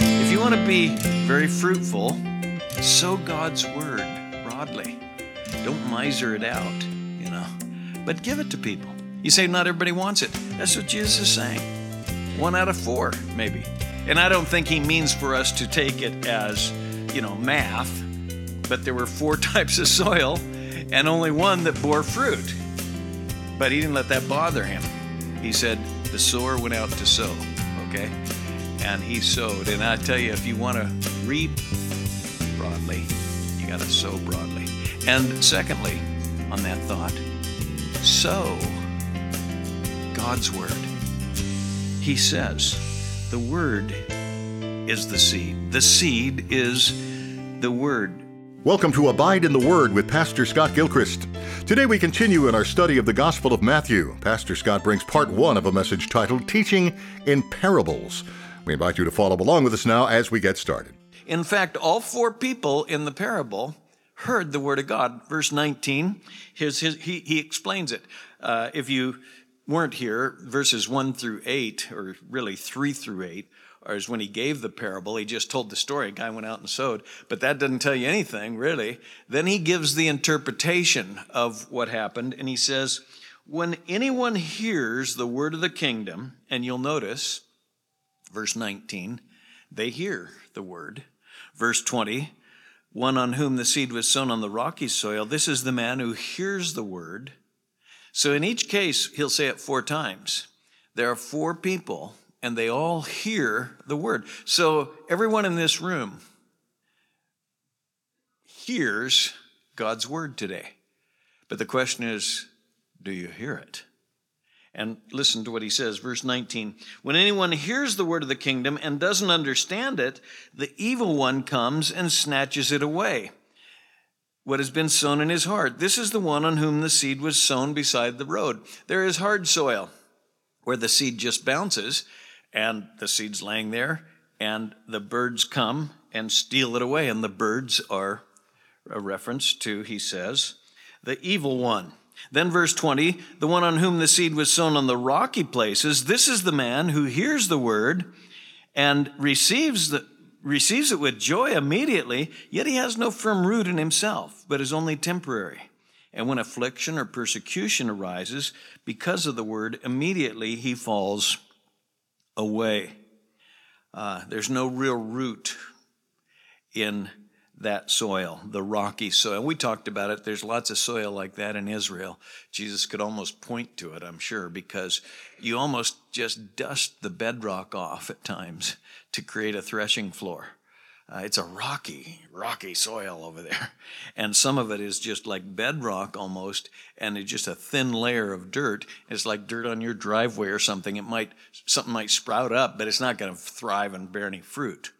If you want to be very fruitful, sow God's word broadly. Don't miser it out, you know, but give it to people. You say not everybody wants it. That's what Jesus is saying. One out of four, maybe. And I don't think he means for us to take it as, you know, math, but there were four types of soil and only one that bore fruit. But he didn't let that bother him. He said, the sower went out to sow, okay? And he sowed. And I tell you, if you want to reap broadly, you got to sow broadly. And secondly, on that thought, sow God's word. He says, the word is the seed. The seed is the word. Welcome to Abide in the Word with Pastor Scott Gilchrist. Today we continue in our study of the Gospel of Matthew. Pastor Scott brings part one of a message titled Teaching in Parables. We invite you to follow along with us now as we get started. In fact, all four people in the parable heard the word of God. Verse 19, his, his, he, he explains it. Uh, if you weren't here, verses 1 through 8, or really 3 through 8, or as when he gave the parable, he just told the story. A guy went out and sowed, but that doesn't tell you anything, really. Then he gives the interpretation of what happened, and he says, When anyone hears the word of the kingdom, and you'll notice, verse 19, they hear the word. Verse 20, one on whom the seed was sown on the rocky soil, this is the man who hears the word. So in each case, he'll say it four times. There are four people and they all hear the word. So everyone in this room hears God's word today. But the question is, do you hear it? And listen to what he says, verse 19. When anyone hears the word of the kingdom and doesn't understand it, the evil one comes and snatches it away. What has been sown in his heart. This is the one on whom the seed was sown beside the road. There is hard soil where the seed just bounces and the seed's laying there, and the birds come and steal it away. And the birds are a reference to, he says, the evil one. Then, verse 20, the one on whom the seed was sown on the rocky places, this is the man who hears the word and receives, the, receives it with joy immediately, yet he has no firm root in himself, but is only temporary. And when affliction or persecution arises because of the word, immediately he falls away. Uh, there's no real root in that soil, the rocky soil. We talked about it. There's lots of soil like that in Israel. Jesus could almost point to it, I'm sure, because you almost just dust the bedrock off at times to create a threshing floor. Uh, it's a rocky, rocky soil over there. And some of it is just like bedrock almost, and it's just a thin layer of dirt. It's like dirt on your driveway or something. It might, something might sprout up, but it's not going to thrive and bear any fruit.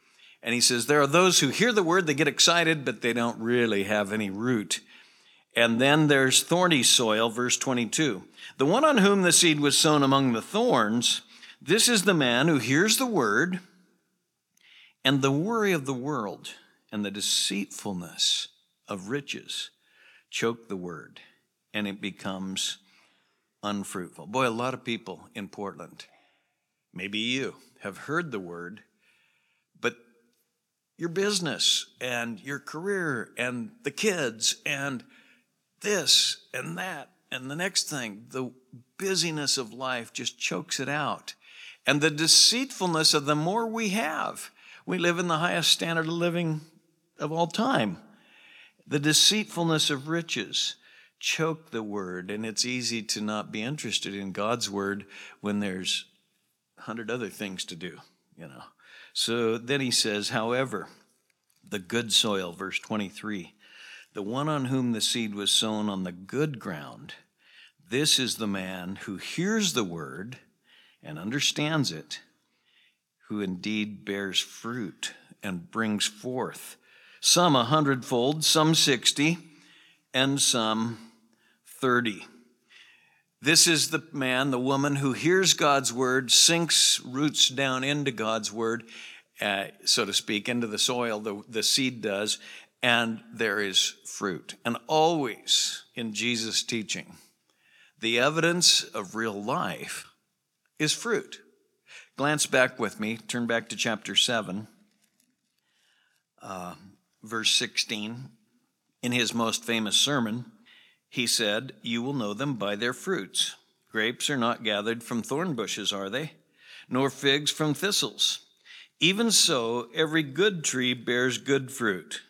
And he says, There are those who hear the word, they get excited, but they don't really have any root. And then there's thorny soil, verse 22. The one on whom the seed was sown among the thorns, this is the man who hears the word and the worry of the world and the deceitfulness of riches choke the word, and it becomes unfruitful. Boy, a lot of people in Portland, maybe you, have heard the word, your business and your career and the kids and this and that and the next thing, the busyness of life just chokes it out. And the deceitfulness of the more we have, we live in the highest standard of living of all time. The deceitfulness of riches choke the word, and it's easy to not be interested in God's word when there's a hundred other things to do, you know. So then he says, however, the good soil, verse 23, the one on whom the seed was sown on the good ground, this is the man who hears the word and understands it who indeed bears fruit and brings forth some a hundredfold, some sixty, and some thirty. This is the man, the woman who hears God's word, sinks roots down into God's word, uh, so to speak, into the soil, the, the seed does, and there is fruit. And always in Jesus' teaching, the evidence of real life is fruit. Glance back with me, turn back to chapter 7. uh, verse 16, in his most famous sermon, he said, You will know them by their fruits. Grapes are not gathered from thorn bushes, are they? Nor figs from thistles. Even so, every good tree bears good fruit,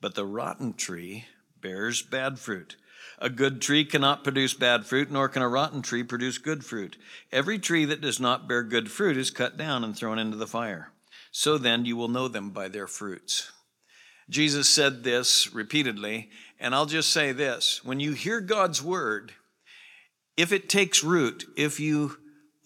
but the rotten tree bears bad fruit. A good tree cannot produce bad fruit, nor can a rotten tree produce good fruit. Every tree that does not bear good fruit is cut down and thrown into the fire. So then you will know them by their fruits. Jesus said this repeatedly, and I'll just say this when you hear God's word, if it takes root, if you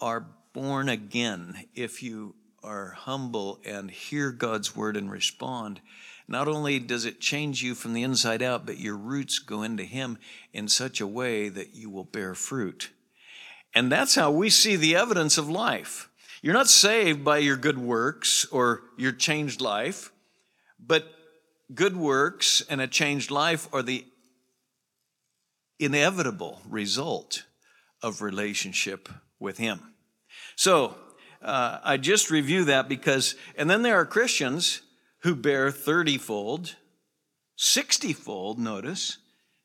are born again, if you are humble and hear God's word and respond, not only does it change you from the inside out, but your roots go into Him in such a way that you will bear fruit. And that's how we see the evidence of life. You're not saved by your good works or your changed life, but good works and a changed life are the inevitable result of relationship with Him. So, uh, I just review that because, and then there are Christians who bear 30 fold, 60 fold, notice,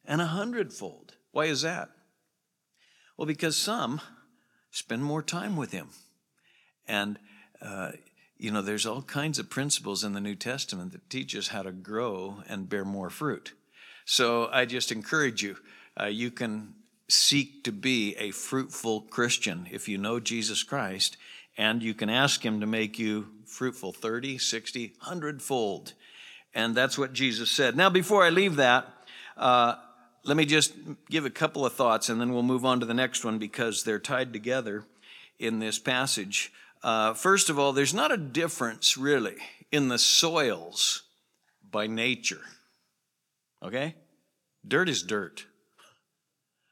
and 100 fold. Why is that? Well, because some spend more time with Him. And, uh, you know, there's all kinds of principles in the New Testament that teach us how to grow and bear more fruit. So I just encourage you, uh, you can seek to be a fruitful Christian if you know Jesus Christ and you can ask Him to make you fruitful 30, 60, 100 fold. And that's what Jesus said. Now, before I leave that, uh, let me just give a couple of thoughts and then we'll move on to the next one because they're tied together in this passage. Uh, first of all, there's not a difference really in the soils by nature. Okay? Dirt is dirt.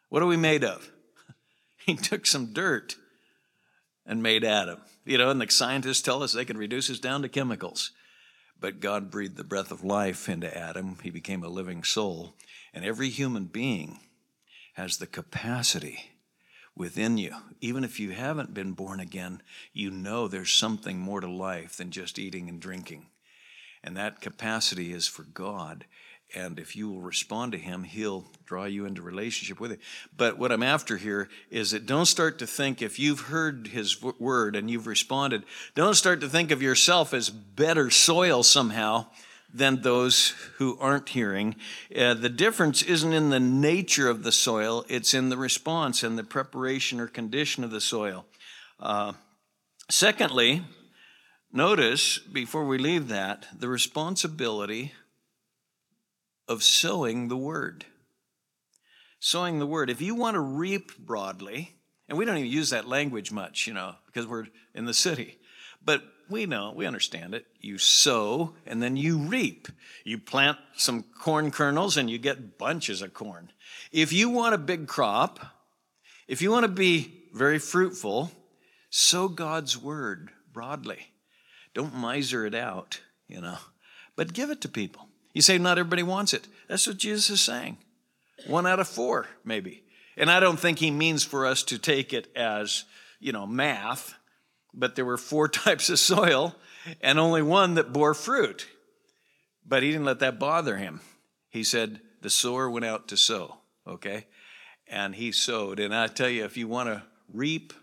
What are we made of? He took some dirt and made Adam. You know, and the scientists tell us they can reduce us down to chemicals. But God breathed the breath of life into Adam. He became a living soul. And every human being has the capacity within you. Even if you haven't been born again, you know there's something more to life than just eating and drinking. And that capacity is for God and if you will respond to him he'll draw you into relationship with him but what i'm after here is that don't start to think if you've heard his word and you've responded don't start to think of yourself as better soil somehow than those who aren't hearing uh, the difference isn't in the nature of the soil it's in the response and the preparation or condition of the soil uh, secondly notice before we leave that the responsibility of sowing the word. Sowing the word. If you want to reap broadly, and we don't even use that language much, you know, because we're in the city, but we know, we understand it. You sow and then you reap. You plant some corn kernels and you get bunches of corn. If you want a big crop, if you want to be very fruitful, sow God's word broadly. Don't miser it out, you know, but give it to people. You say not everybody wants it. That's what Jesus is saying. One out of four, maybe. And I don't think he means for us to take it as, you know, math, but there were four types of soil and only one that bore fruit. But he didn't let that bother him. He said, the sower went out to sow, okay? And he sowed. And I tell you, if you want to reap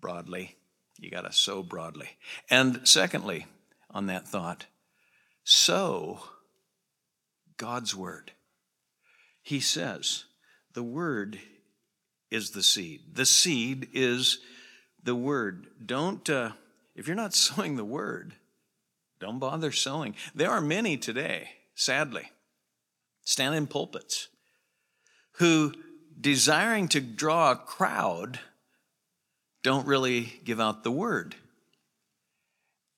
broadly, you got to sow broadly. And secondly, on that thought, sow God's word. He says, the word is the seed. The seed is the word. Don't, uh, if you're not sowing the word, don't bother sowing. There are many today, sadly, stand in pulpits who, desiring to draw a crowd, don't really give out the word.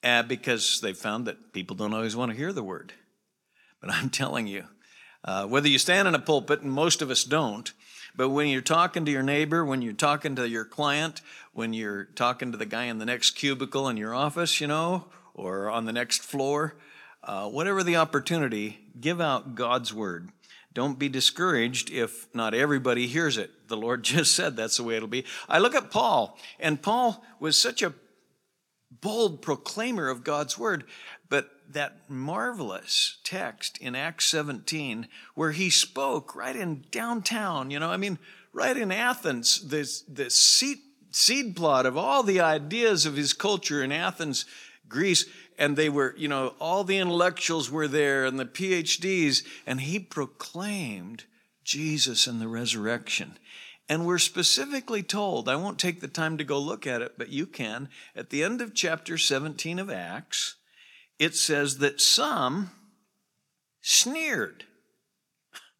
Uh, because they found that people don't always want to hear the word. But I'm telling you, uh, whether you stand in a pulpit, and most of us don't, but when you're talking to your neighbor, when you're talking to your client, when you're talking to the guy in the next cubicle in your office, you know, or on the next floor, uh, whatever the opportunity, give out God's word. Don't be discouraged if not everybody hears it. The Lord just said that's the way it'll be. I look at Paul, and Paul was such a bold proclaimer of God's word. That marvelous text in Acts 17, where he spoke right in downtown, you know, I mean, right in Athens, this, this seed, seed plot of all the ideas of his culture in Athens, Greece, and they were, you know, all the intellectuals were there and the PhDs, and he proclaimed Jesus and the resurrection. And we're specifically told, I won't take the time to go look at it, but you can. At the end of chapter 17 of Acts, it says that some sneered.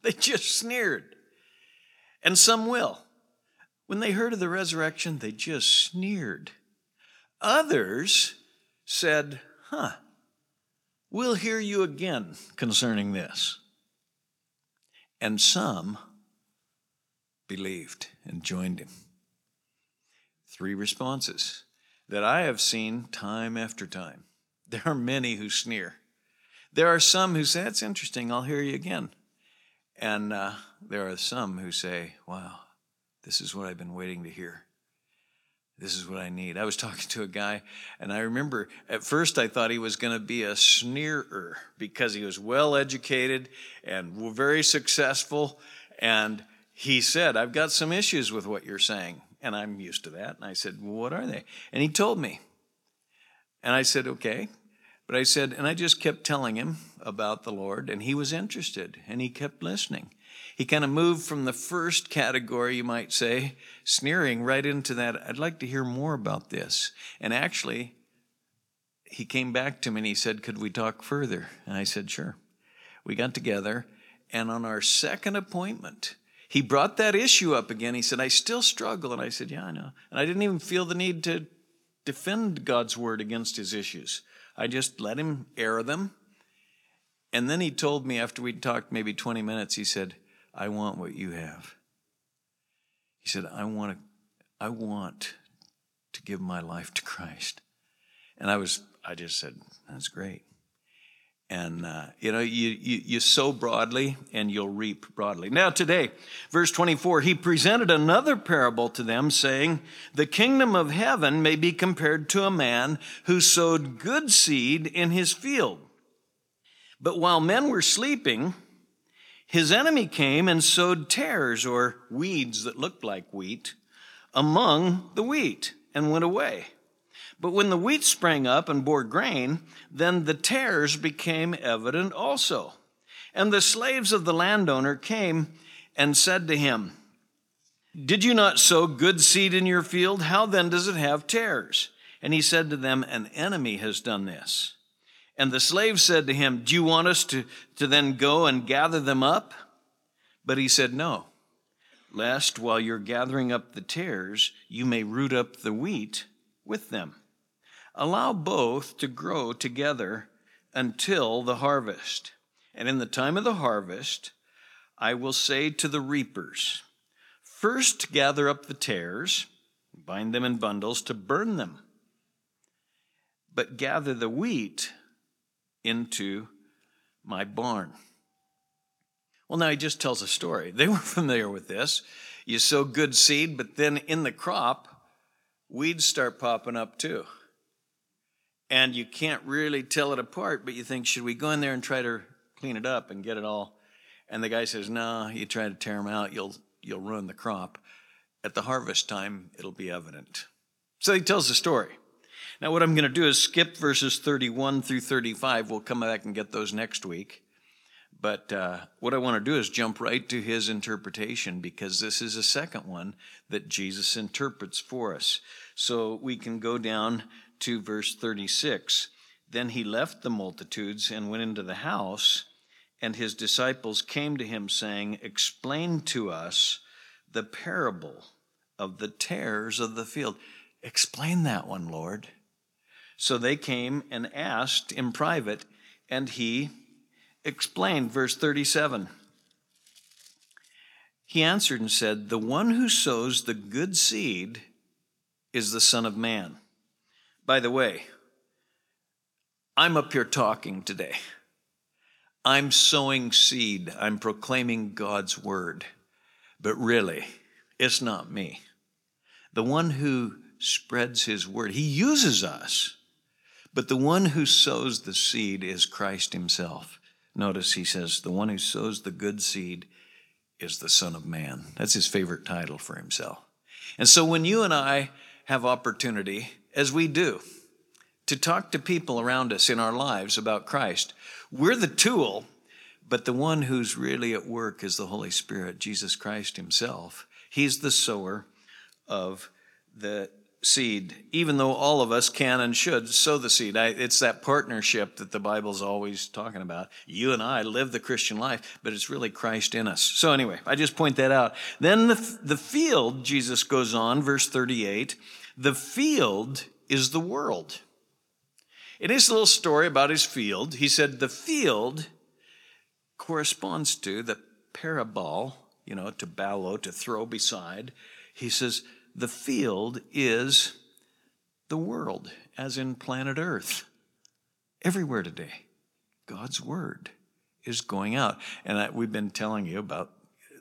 They just sneered. And some will. When they heard of the resurrection, they just sneered. Others said, Huh, we'll hear you again concerning this. And some believed and joined him. Three responses that I have seen time after time. There are many who sneer. There are some who say, That's interesting, I'll hear you again. And uh, there are some who say, Wow, this is what I've been waiting to hear. This is what I need. I was talking to a guy, and I remember at first I thought he was going to be a sneerer because he was well educated and very successful. And he said, I've got some issues with what you're saying. And I'm used to that. And I said, well, What are they? And he told me. And I said, Okay. But I said, and I just kept telling him about the Lord, and he was interested, and he kept listening. He kind of moved from the first category, you might say, sneering, right into that. I'd like to hear more about this. And actually, he came back to me and he said, Could we talk further? And I said, Sure. We got together, and on our second appointment, he brought that issue up again. He said, I still struggle. And I said, Yeah, I know. And I didn't even feel the need to defend God's word against his issues. I just let him air them. And then he told me after we'd talked maybe 20 minutes, he said, I want what you have. He said, I want to, I want to give my life to Christ. And I was, I just said, that's great. And, uh, you know, you, you, you sow broadly and you'll reap broadly. Now, today, verse 24, he presented another parable to them, saying, The kingdom of heaven may be compared to a man who sowed good seed in his field. But while men were sleeping, his enemy came and sowed tares or weeds that looked like wheat among the wheat and went away. But when the wheat sprang up and bore grain, then the tares became evident also. And the slaves of the landowner came and said to him, Did you not sow good seed in your field? How then does it have tares? And he said to them, An enemy has done this. And the slaves said to him, Do you want us to, to then go and gather them up? But he said, No, lest while you're gathering up the tares, you may root up the wheat with them. Allow both to grow together until the harvest. And in the time of the harvest, I will say to the reapers, First gather up the tares, bind them in bundles to burn them, but gather the wheat into my barn. Well, now he just tells a story. They were familiar with this. You sow good seed, but then in the crop, weeds start popping up too and you can't really tell it apart, but you think, should we go in there and try to clean it up and get it all? And the guy says, no, you try to tear them out, you'll, you'll ruin the crop. At the harvest time, it'll be evident. So he tells the story. Now, what I'm going to do is skip verses 31 through 35. We'll come back and get those next week. But uh, what I want to do is jump right to his interpretation because this is a second one that Jesus interprets for us. So we can go down 2, verse 36. Then he left the multitudes and went into the house, and his disciples came to him, saying, Explain to us the parable of the tares of the field. Explain that one, Lord. So they came and asked in private, and he explained. Verse 37. He answered and said, The one who sows the good seed is the Son of Man. By the way, I'm up here talking today. I'm sowing seed. I'm proclaiming God's word. But really, it's not me. The one who spreads his word, he uses us But the one who sows the seed is Christ himself. Notice he says, the one who sows the good seed is the Son of Man. That's his favorite title for himself. And so when you and I have opportunity, as we do, to talk to people around us in our lives about Christ, we're the tool, but the one who's really at work is the Holy Spirit, Jesus Christ himself. He's the sower of the seed, even though all of us can and should sow the seed. I, it's that partnership that the Bible's always talking about. You and I live the Christian life, but it's really Christ in us. So, anyway, I just point that out. Then the, the field, Jesus goes on, verse 38 the field is the world. In his little story about his field, he said the field corresponds to the parabol, you know, to ballo, to throw beside. He says, the field is the world, as in planet Earth. Everywhere today, God's word is going out. And I, we've been telling you about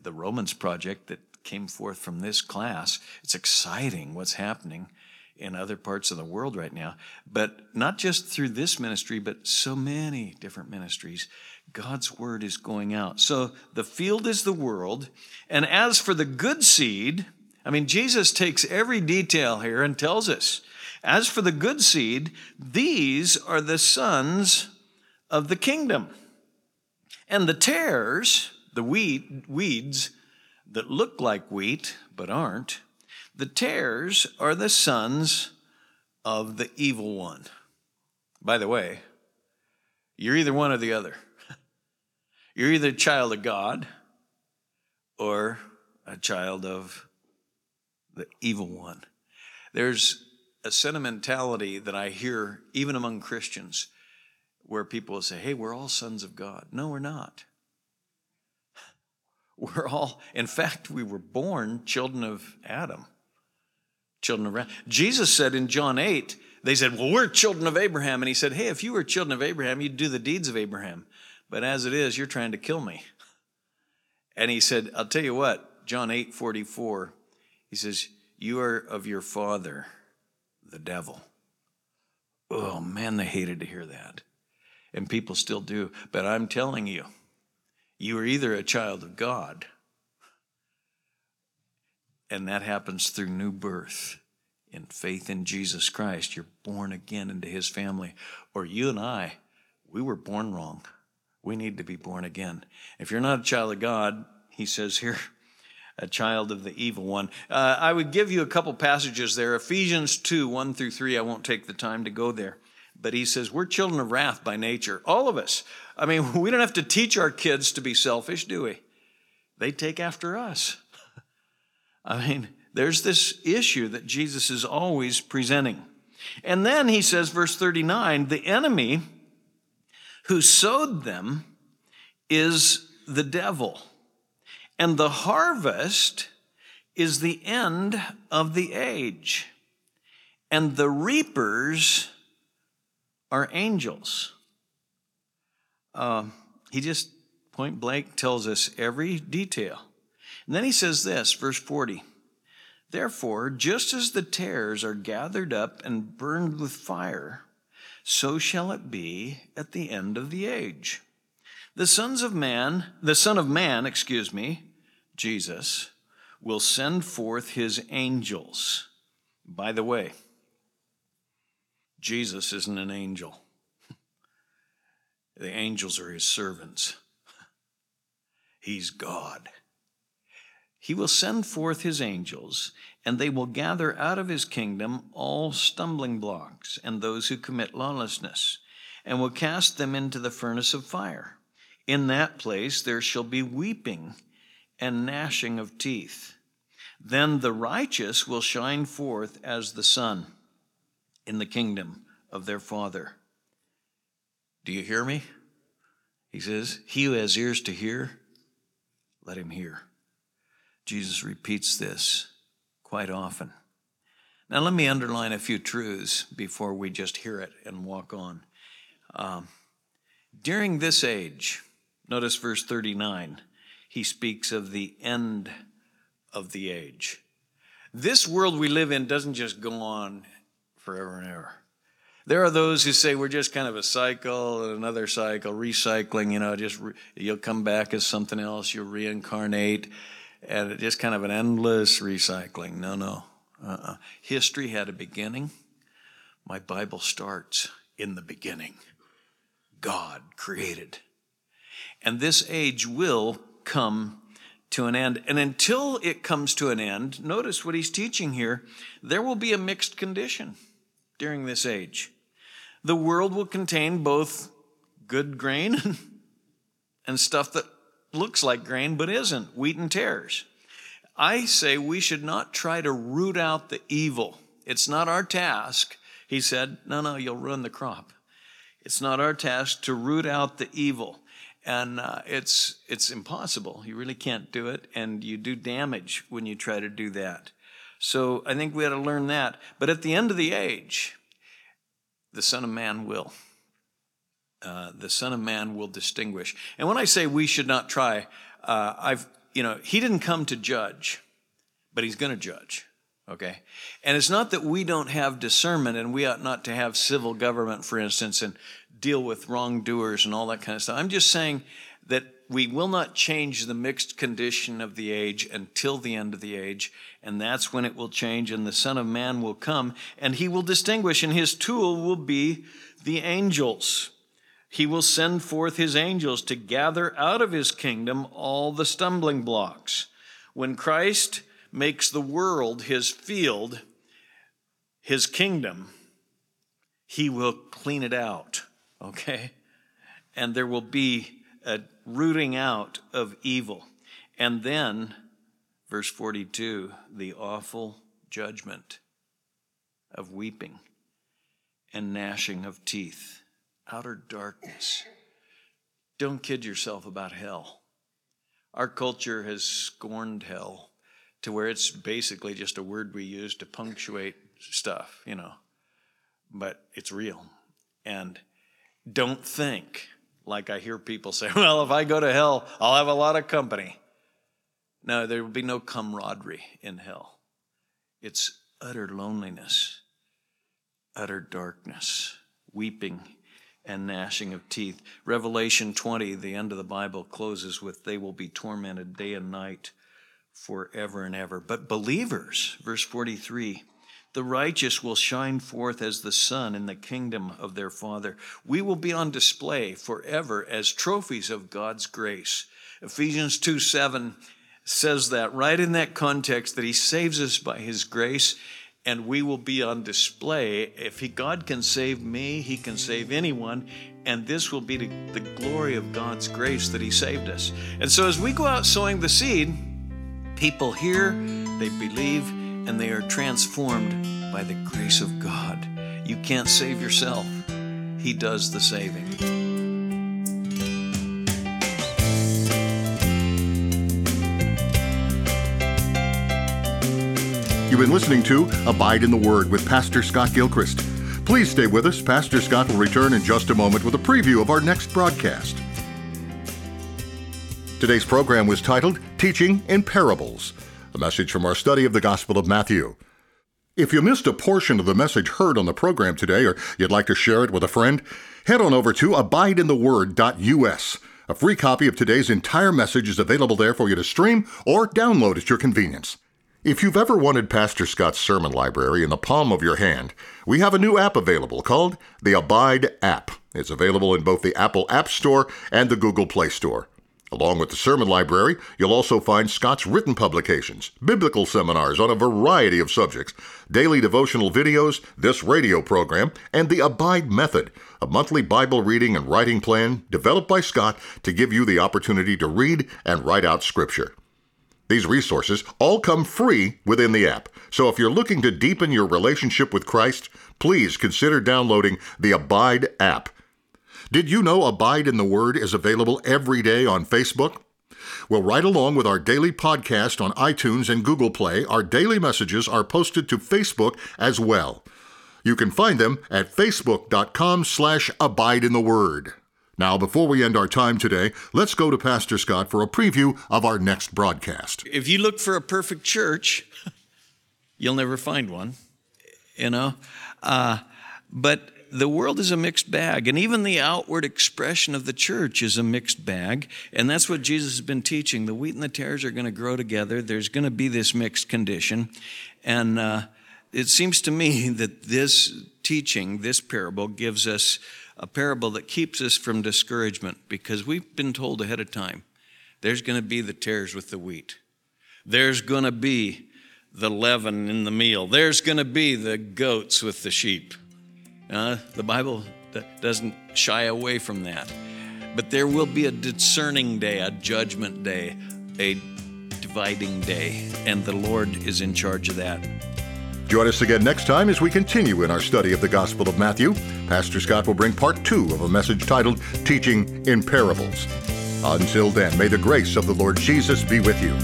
the Romans project that came forth from this class. It's exciting what's happening in other parts of the world right now. But not just through this ministry, but so many different ministries. God's word is going out. So the field is the world. And as for the good seed, I mean, Jesus takes every detail here and tells us as for the good seed, these are the sons of the kingdom. And the tares, the wheat, weeds that look like wheat but aren't, the tares are the sons of the evil one. By the way, you're either one or the other. You're either a child of God or a child of the evil one. There's a sentimentality that I hear even among Christians where people say, hey, we're all sons of God. No, we're not. We're all, in fact, we were born children of Adam. Children of. Jesus said in John 8, they said, Well, we're children of Abraham. And he said, Hey, if you were children of Abraham, you'd do the deeds of Abraham. But as it is, you're trying to kill me. And he said, I'll tell you what, John 8 44, he says, You are of your father, the devil. Oh, man, they hated to hear that. And people still do. But I'm telling you, you are either a child of God, and that happens through new birth in faith in Jesus Christ. You're born again into his family. Or you and I, we were born wrong. We need to be born again. If you're not a child of God, he says here, a child of the evil one. Uh, I would give you a couple passages there. Ephesians 2, 1 through 3. I won't take the time to go there. But he says, We're children of wrath by nature. All of us. I mean, we don't have to teach our kids to be selfish, do we? They take after us. I mean, there's this issue that Jesus is always presenting. And then he says, verse 39 the enemy who sowed them is the devil. And the harvest is the end of the age. And the reapers are angels. Uh, he just point blank tells us every detail. And then he says this, verse 40 Therefore, just as the tares are gathered up and burned with fire, so shall it be at the end of the age. The sons of man, the Son of Man, excuse me, Jesus, will send forth his angels. By the way, Jesus isn't an angel. The angels are his servants. He's God. He will send forth his angels, and they will gather out of his kingdom all stumbling blocks and those who commit lawlessness, and will cast them into the furnace of fire. In that place there shall be weeping and gnashing of teeth. Then the righteous will shine forth as the sun in the kingdom of their Father. Do you hear me? He says, He who has ears to hear, let him hear. Jesus repeats this quite often. Now, let me underline a few truths before we just hear it and walk on. Um, during this age, notice verse 39, he speaks of the end of the age. This world we live in doesn't just go on forever and ever. There are those who say we're just kind of a cycle and another cycle, recycling, you know, just re- you'll come back as something else, you'll reincarnate, and it's just kind of an endless recycling. No, no. Uh-uh. History had a beginning. My Bible starts in the beginning. God created. And this age will come to an end. And until it comes to an end, notice what he's teaching here there will be a mixed condition during this age. The world will contain both good grain and stuff that looks like grain but isn't wheat and tares. I say we should not try to root out the evil. It's not our task. He said, No, no, you'll ruin the crop. It's not our task to root out the evil. And uh, it's, it's impossible. You really can't do it, and you do damage when you try to do that. So I think we had to learn that. But at the end of the age, the Son of Man will. Uh, the Son of Man will distinguish. And when I say we should not try, uh, I've, you know, he didn't come to judge, but he's going to judge. Okay? And it's not that we don't have discernment and we ought not to have civil government, for instance, and deal with wrongdoers and all that kind of stuff. I'm just saying that we will not change the mixed condition of the age until the end of the age, and that's when it will change, and the Son of Man will come, and he will distinguish, and his tool will be the angels. He will send forth his angels to gather out of his kingdom all the stumbling blocks. When Christ makes the world his field, his kingdom, he will clean it out, okay? And there will be a rooting out of evil. And then, verse 42, the awful judgment of weeping and gnashing of teeth, outer darkness. Don't kid yourself about hell. Our culture has scorned hell to where it's basically just a word we use to punctuate stuff, you know. But it's real. And don't think, like I hear people say, well, if I go to hell, I'll have a lot of company. No, there will be no camaraderie in hell. It's utter loneliness, utter darkness, weeping and gnashing of teeth. Revelation 20, the end of the Bible, closes with, They will be tormented day and night forever and ever. But believers, verse 43, the righteous will shine forth as the sun in the kingdom of their Father. We will be on display forever as trophies of God's grace. Ephesians 2 7 says that right in that context that He saves us by His grace, and we will be on display. If he, God can save me, He can save anyone, and this will be the, the glory of God's grace that He saved us. And so as we go out sowing the seed, people hear, they believe, and they are transformed by the grace of God. You can't save yourself, He does the saving. You've been listening to Abide in the Word with Pastor Scott Gilchrist. Please stay with us. Pastor Scott will return in just a moment with a preview of our next broadcast. Today's program was titled Teaching in Parables, a message from our study of the Gospel of Matthew. If you missed a portion of the message heard on the program today, or you'd like to share it with a friend, head on over to abideintheword.us. A free copy of today's entire message is available there for you to stream or download at your convenience. If you've ever wanted Pastor Scott's sermon library in the palm of your hand, we have a new app available called the Abide app. It's available in both the Apple App Store and the Google Play Store. Along with the sermon library, you'll also find Scott's written publications, biblical seminars on a variety of subjects, daily devotional videos, this radio program, and the Abide Method, a monthly Bible reading and writing plan developed by Scott to give you the opportunity to read and write out Scripture. These resources all come free within the app, so if you're looking to deepen your relationship with Christ, please consider downloading the Abide app. Did you know Abide in the Word is available every day on Facebook? Well, right along with our daily podcast on iTunes and Google Play, our daily messages are posted to Facebook as well. You can find them at facebook.com slash abide in the word. Now, before we end our time today, let's go to Pastor Scott for a preview of our next broadcast. If you look for a perfect church, you'll never find one, you know? Uh, but the world is a mixed bag, and even the outward expression of the church is a mixed bag. And that's what Jesus has been teaching. The wheat and the tares are going to grow together. There's going to be this mixed condition. And uh, it seems to me that this teaching, this parable, gives us a parable that keeps us from discouragement because we've been told ahead of time there's going to be the tares with the wheat. There's going to be the leaven in the meal. There's going to be the goats with the sheep. Uh, the Bible doesn't shy away from that. But there will be a discerning day, a judgment day, a dividing day, and the Lord is in charge of that. Join us again next time as we continue in our study of the Gospel of Matthew. Pastor Scott will bring part two of a message titled Teaching in Parables. Until then, may the grace of the Lord Jesus be with you.